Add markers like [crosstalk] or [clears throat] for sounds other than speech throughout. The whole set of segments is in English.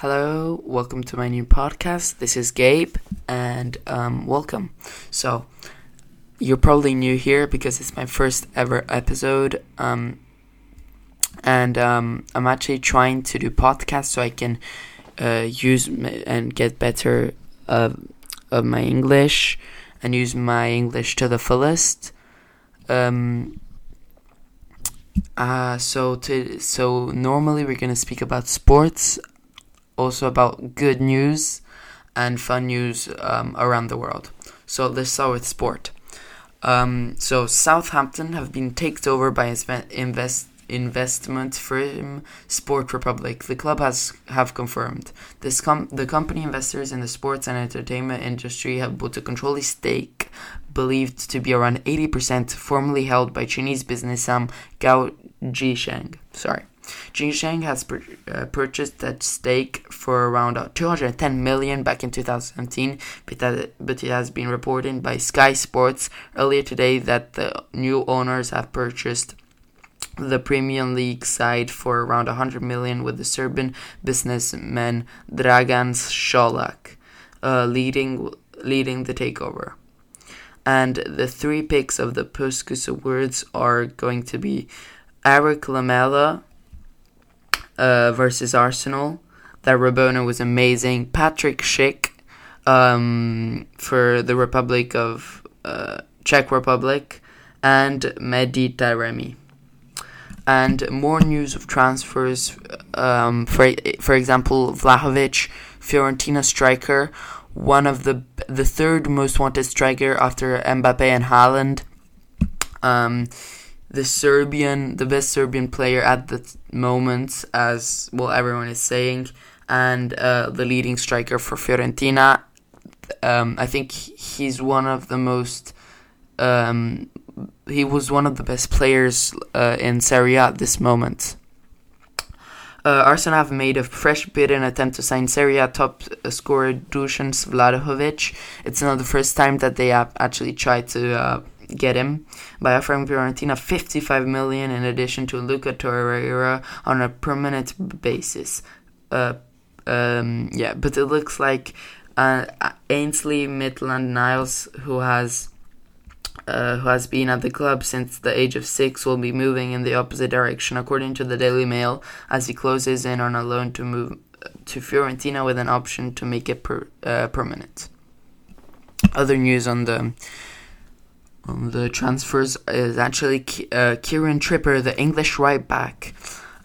Hello, welcome to my new podcast. This is Gabe, and um, welcome. So, you're probably new here because it's my first ever episode, um, and um, I'm actually trying to do podcasts so I can uh, use m- and get better of my English and use my English to the fullest. Um, uh, so to so normally we're gonna speak about sports also about good news and fun news um, around the world. So let's start with sport. Um, so Southampton have been taken over by invest investment firm Sport Republic. The club has have confirmed this. Com- the company investors in the sports and entertainment industry have bought a controlling stake, believed to be around eighty percent, formerly held by Chinese businessman Gao Jisheng. Sorry. Jinsheng has pur- uh, purchased that stake for around uh, 210 million back in 2017, but, that, but it has been reported by Sky Sports earlier today that the new owners have purchased the Premier League side for around 100 million with the Serbian businessman Dragan Šolak uh, leading leading the takeover. And the three picks of the Puskas Awards are going to be Eric Lamela, uh, versus Arsenal. That Rabona was amazing. Patrick Schick um, for the Republic of uh, Czech Republic, and Mehdi Taremi. And more news of transfers. Um, for for example, Vlahovic, Fiorentina striker, one of the the third most wanted striker after Mbappe and Haaland. Um, the Serbian, the best Serbian player at the moment, as well everyone is saying, and uh, the leading striker for Fiorentina. Um, I think he's one of the most. Um, he was one of the best players uh, in Serie A at this moment. Uh, Arsenal have made a fresh bid in attempt to sign Serie A top scorer Dusan Vlahovic. It's not the first time that they have actually tried to uh, get him by offering Fiorentina 55 million in addition to Luca Torreira on a permanent basis. Uh, um, yeah, but it looks like uh, Ainsley Maitland Niles, who has uh, who has been at the club since the age of six, will be moving in the opposite direction, according to the Daily Mail, as he closes in on a loan to move to Fiorentina with an option to make it per, uh, permanent. Other news on the um, the transfers is actually uh, Kieran Trippier, the English right back.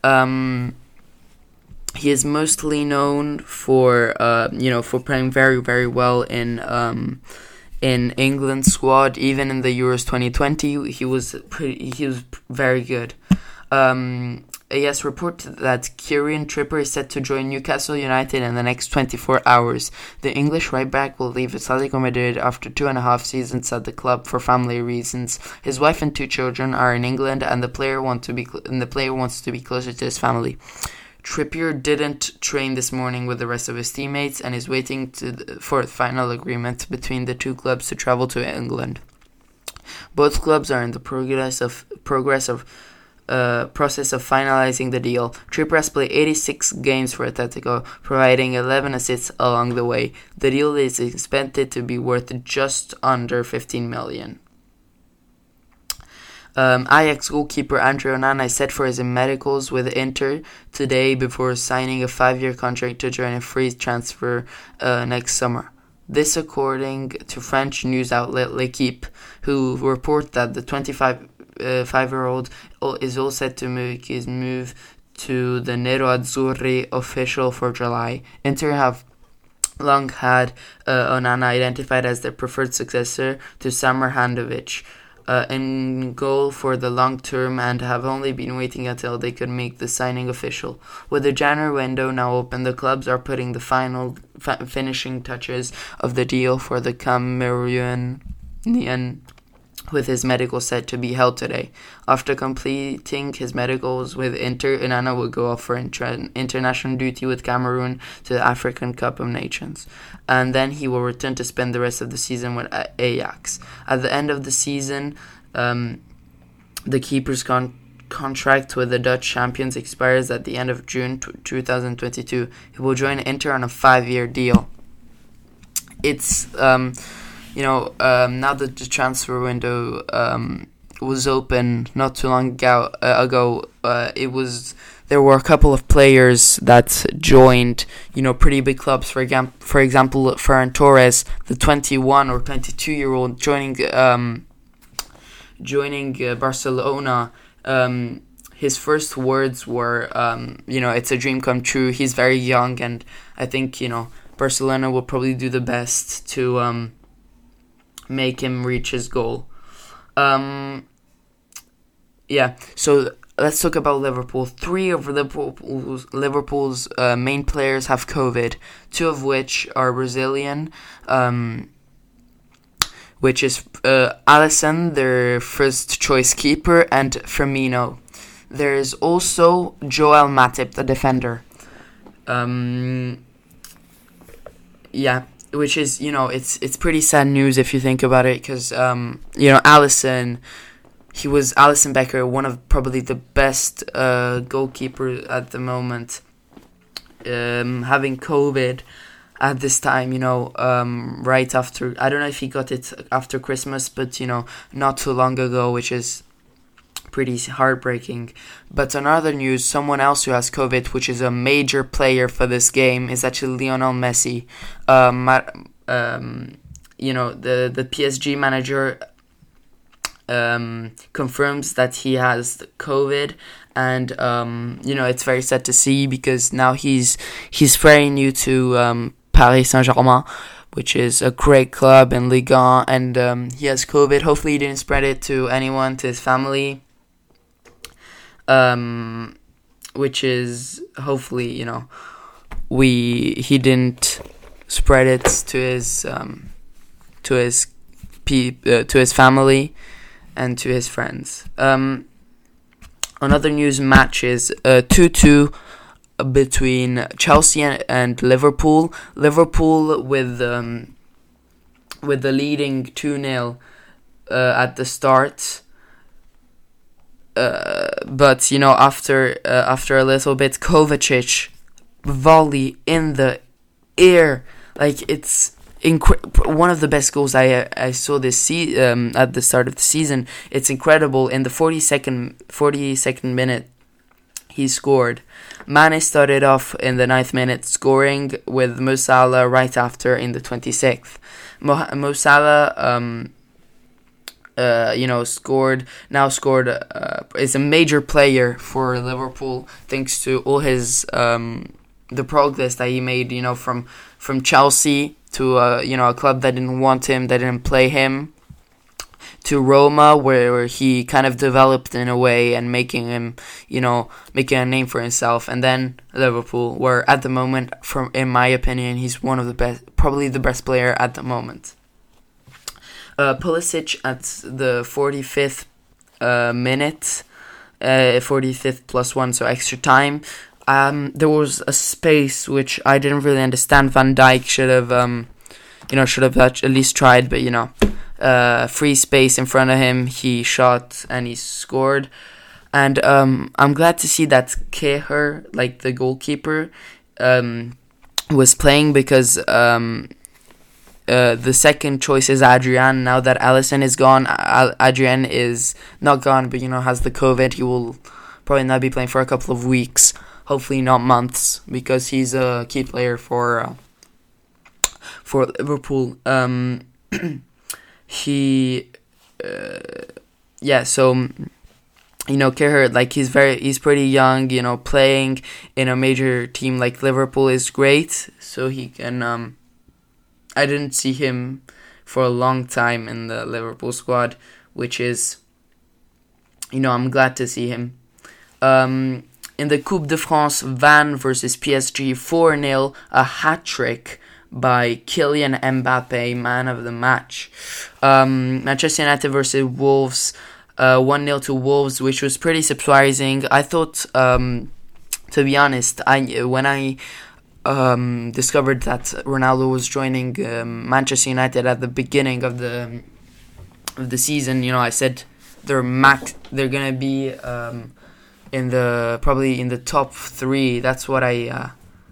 Um, he is mostly known for uh, you know for playing very very well in um, in England squad. Even in the Euros 2020, he was pretty. He was very good. Um, AS report that Kieran Trippier is set to join Newcastle United in the next 24 hours. The English right back will leave Atletico Madrid after two and a half seasons at the club for family reasons. His wife and two children are in England, and the player want to be and the player wants to be closer to his family. Trippier didn't train this morning with the rest of his teammates and is waiting to, for a final agreement between the two clubs to travel to England. Both clubs are in the progress of progress of uh, process of finalizing the deal. Trippier has played 86 games for Atletico, providing 11 assists along the way. The deal is expected to be worth just under 15 million. Um, Ajax goalkeeper Andre Onana set for his medicals with Inter today before signing a five-year contract to join a free transfer uh, next summer. This, according to French news outlet L'Equipe, who report that the 25 uh, five-year-old is all set to make his move to the Nero Azzurri official for July. Inter have long had uh, Onana identified as their preferred successor to Samir Handanovic. Uh, in goal for the long term and have only been waiting until they could make the signing official. With the January window now open, the clubs are putting the final fa- finishing touches of the deal for the Cameroonian with his medical set to be held today. After completing his medicals with Inter, Onana will go off for inter- international duty with Cameroon to the African Cup of Nations. And then he will return to spend the rest of the season with Ajax. At the end of the season, um, the keeper's con- contract with the Dutch champions expires at the end of June t- 2022. He will join Inter on a five-year deal. It's um, you know um, now that the transfer window um, was open not too long ago, uh, ago uh, it was there were a couple of players that joined, you know, pretty big clubs. For example, for example, Ferran Torres, the 21 or 22 year old, joining um, joining uh, Barcelona. Um, his first words were, um, you know, it's a dream come true. He's very young, and I think you know Barcelona will probably do the best to um, make him reach his goal. Um, yeah, so let's talk about Liverpool. Three of Liverpool's, Liverpool's uh, main players have COVID, two of which are Brazilian, um, which is uh, Alisson, their first choice keeper, and Firmino. There is also Joel Matip, the defender. Um, yeah, which is you know it's it's pretty sad news if you think about it because um, you know Alisson he was Alisson Becker, one of probably the best uh, goalkeepers at the moment. Um, having COVID at this time, you know, um, right after I don't know if he got it after Christmas, but you know, not too long ago, which is pretty heartbreaking. But on other news, someone else who has COVID, which is a major player for this game, is actually Lionel Messi. Um, um, you know, the the PSG manager um, confirms that he has COVID, and um, you know it's very sad to see because now he's he's very new to um, Paris Saint Germain, which is a great club in Ligue 1, and he has COVID. Hopefully, he didn't spread it to anyone, to his family. Um, which is hopefully you know we he didn't spread it to his um, to his pe- uh, to his family and to his friends. Um, another news match is uh, 2 2 between Chelsea and, and, Liverpool. Liverpool with um, with the leading 2 0 uh, at the start. Uh, but you know, after uh, after a little bit, Kovacic volley in the air, like it's one of the best goals I I saw this se- um, at the start of the season. It's incredible. In the 42nd 42nd minute, he scored. Mane started off in the ninth minute, scoring with Mo Salah right after in the 26th. Mo, Salah, um, uh, you know, scored now scored uh, is a major player for Liverpool thanks to all his um, the progress that he made. You know, from from Chelsea to a you know a club that didn't want him, that didn't play him, to Roma where he kind of developed in a way and making him you know making a name for himself, and then Liverpool where at the moment, from in my opinion, he's one of the best, probably the best player at the moment. Uh, Pulisic at the 45th uh, minute, uh, 45th plus one, so extra time um, there was a space which I didn't really understand. Van Dijk should have, um, you know, should have at least tried, but you know, uh, free space in front of him, he shot and he scored. And um, I'm glad to see that Kelleher, like the goalkeeper, um, was playing because um, uh, the second choice is Adrian. Now that Alisson is gone, Adrian is not gone, but you know has the COVID. He will probably not be playing for a couple of weeks hopefully not months, because he's a key player for uh, for Liverpool. Um, [clears throat] he, uh, yeah, so you know, Kelleher, like he's very, he's pretty young. You know, playing in a major team like Liverpool is great, so he can. Um, I didn't see him for a long time in the Liverpool squad, which is, you know, I'm glad to see him. Um, in the Coupe de France, Vannes versus PSG 4 0, a hat trick by Kylian Mbappe, man of the match. Um, Manchester United versus Wolves, uh, 1 uh, 0 to Wolves, which was pretty surprising. I thought, um, to be honest, I when I um, discovered that Ronaldo was joining um, Manchester United at the beginning of the of the season, you know, I said they're max. They're gonna be um, in the probably in the top three. That's what I uh,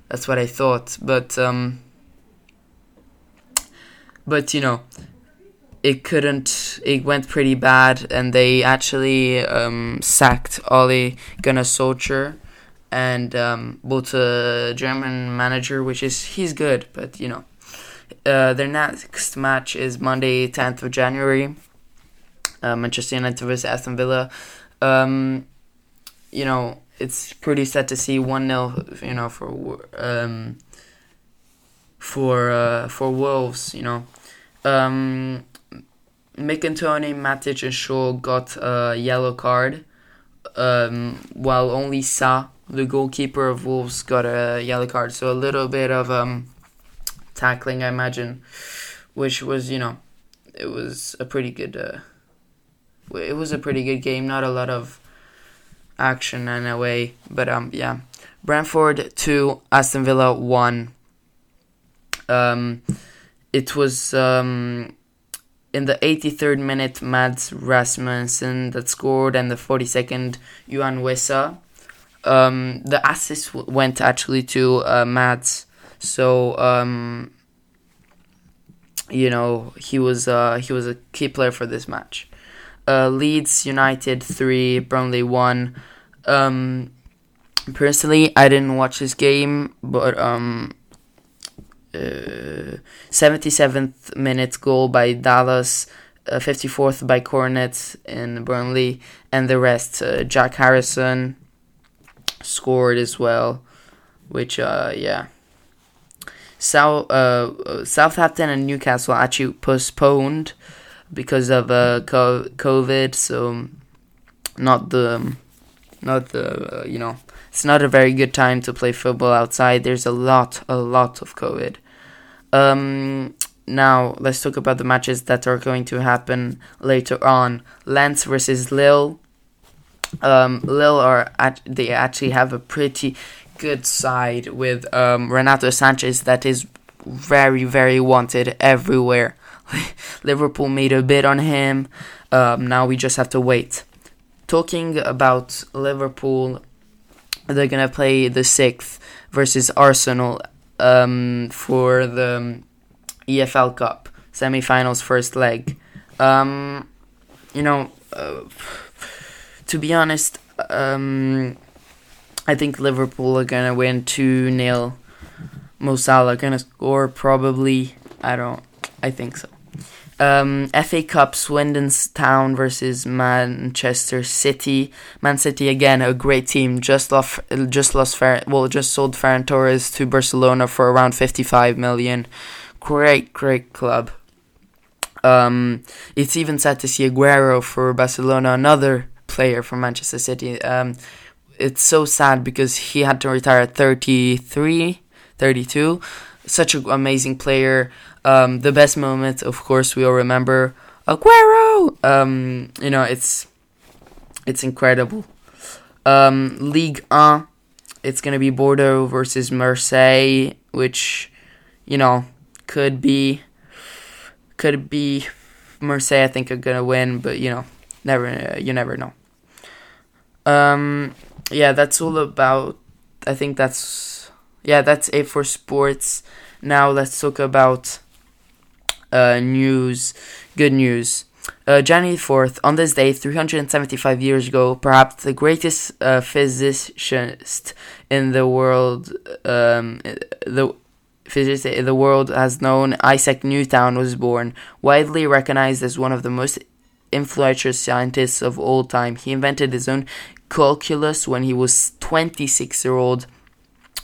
that's what I thought. But um, but you know, it couldn't. It went pretty bad, and they actually um, sacked Ole Gunnar Solskjaer and um, both a German manager, which is he's good, but you know, uh, their next match is Monday, tenth of January. Uh, Manchester United versus Aston Villa. Um, you know, it's pretty sad to see one 0 You know, for um, for uh, for Wolves. You know, um, McIntyre, Matic, and Shaw got a yellow card, um, while only Sa, the goalkeeper of Wolves, got a yellow card. So a little bit of um, tackling, I imagine, which was you know, it was a pretty good. Uh, it was a pretty good game. Not a lot of action in a way, but um, yeah. Brentford two, Aston Villa one. Um, it was um, in the 83rd minute Mads Rasmussen that scored, and the 42nd Yoane Wissa. Um, the assist went actually to uh, Mads, so um, you know he was uh, he was a key player for this match. Uh, Leeds United three, Burnley one. Um, personally, I didn't watch this game, but um, uh, 77th minute goal by Dallas, uh, 54th by Cornet in Burnley, and the rest. Uh, Jack Harrison scored as well, which uh, yeah. South uh, Southampton and Newcastle actually postponed because of uh, COVID. So not the not the uh, you know it's not a very good time to play football outside. There's a lot a lot of COVID. Um, now let's talk about the matches that are going to happen later on. Lens versus Lille. Um, Lille are at, they actually have a pretty good side with um, Renato Sanches that is very very wanted everywhere. [laughs] Liverpool made a bid on him. Um, now we just have to wait. Talking about Liverpool, they're gonna play the sixth versus Arsenal um, for the EFL Cup semi-finals first leg. Um, you know, uh, to be honest, um, I think Liverpool are gonna win two 0 Mo Salah gonna score probably. I don't. I think so. Um, FA Cup Swindon Town versus Manchester City. Man City again a great team. Just lost just lost Fer- well just sold Ferran Torres to Barcelona for around 55 million. Great great club. Um, it's even sad to see Aguero for Barcelona, another player from Manchester City. Um, it's so sad because he had to retire at 33, 32. Such an amazing player. Um, the best moment, of course, we all remember Aguero. Um, you know, it's it's incredible. Um, League 1, it's gonna be Bordeaux versus Marseille, which you know could be could be Marseille. I think are gonna win, but you know, never you never know. Um, yeah, that's all about. I think that's yeah, that's it for sports. Now let's talk about uh, news, good news. Uh, January 4th, on this day, 375 years ago, perhaps the greatest uh, physicist in the world, um, the physicist the world has known, Isaac Newton was born. Widely recognized as one of the most influential scientists of all time, he invented his own calculus when he was 26 year old,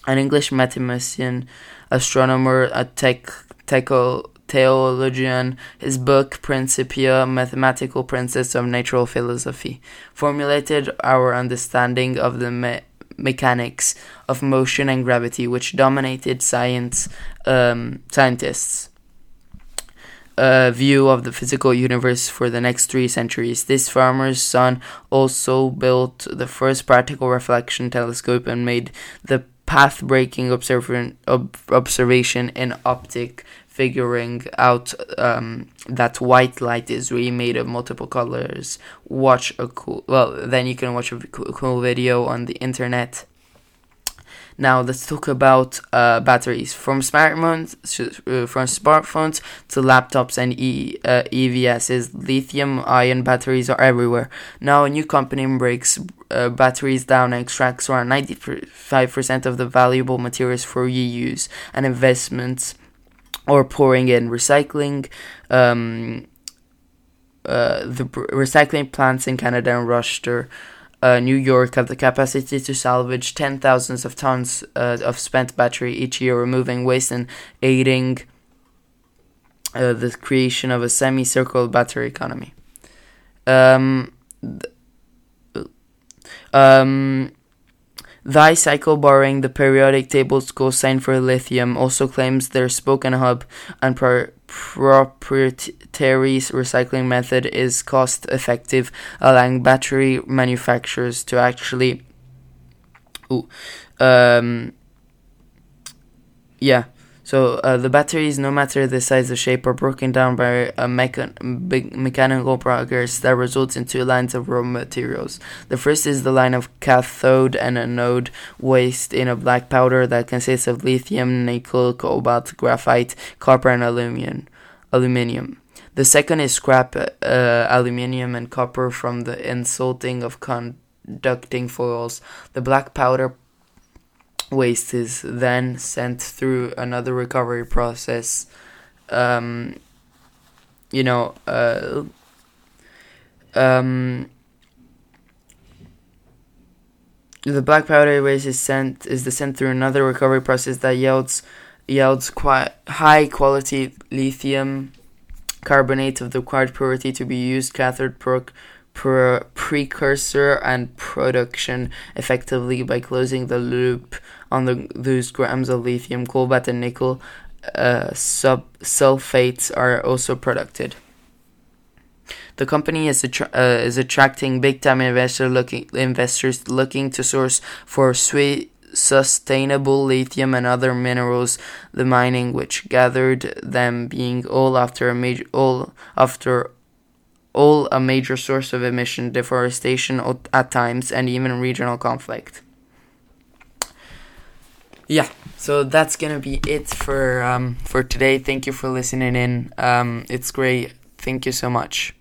an English mathematician, astronomer, a tech, theologian, his book Principia, Mathematical Principles of Natural Philosophy, formulated our understanding of the me- mechanics of motion and gravity, which dominated science um, scientists' uh, view of the physical universe for the next three centuries. This farmer's son also built the first practical reflection telescope and made the path breaking observation, ob- observation in optic, figuring out um, that white light is really made of multiple colors. Watch a cool, well, then you can watch a cool video on the internet now let's talk about uh, batteries from smartphones, uh, from smartphones to laptops and e, uh, EVSs. Lithium-ion batteries are everywhere. Now a new company breaks uh, batteries down and extracts around 95% of the valuable materials for reuse and investments, or pouring in recycling. Um, uh, the recycling plants in Canada and Russia uh, New York have the capacity to salvage ten thousands of tons uh, of spent battery each year, removing waste and aiding uh, the creation of a semicircular battery economy. Um, th- um, Li-Cycle, borrowing the periodic table's cosine for lithium, also claims their Spokane hub and pro- proprietary recycling method is cost effective, allowing battery manufacturers to actually. Ooh, um, yeah. So uh, the batteries, no matter the size or shape, are broken down by a mecha- big mechanical progress that results in two lines of raw materials. The first is the line of cathode and anode waste in a black powder that consists of lithium, nickel, cobalt, graphite, copper, and aluminum. Aluminium. The second is scrap uh, aluminium and copper from the insulting of conducting foils. The black powder waste is then sent through another recovery process. Um, you know, uh, um, the black powder waste is sent is the sent through another recovery process that yields yields quite high quality lithium carbonate of the required purity to be used cathode precursor and production effectively by closing the loop on the, those grams of lithium, cobalt, and nickel uh, sub sulfates are also produced. The company is, attra- uh, is attracting big time investor looking, investors looking to source for sweet, sustainable lithium and other minerals, the mining which gathered them being all after a major all after all a major source of emission, deforestation at times, and even regional conflict. Yeah, so that's gonna be it for um, for today. Thank you for listening in. Um, it's great. Thank you so much.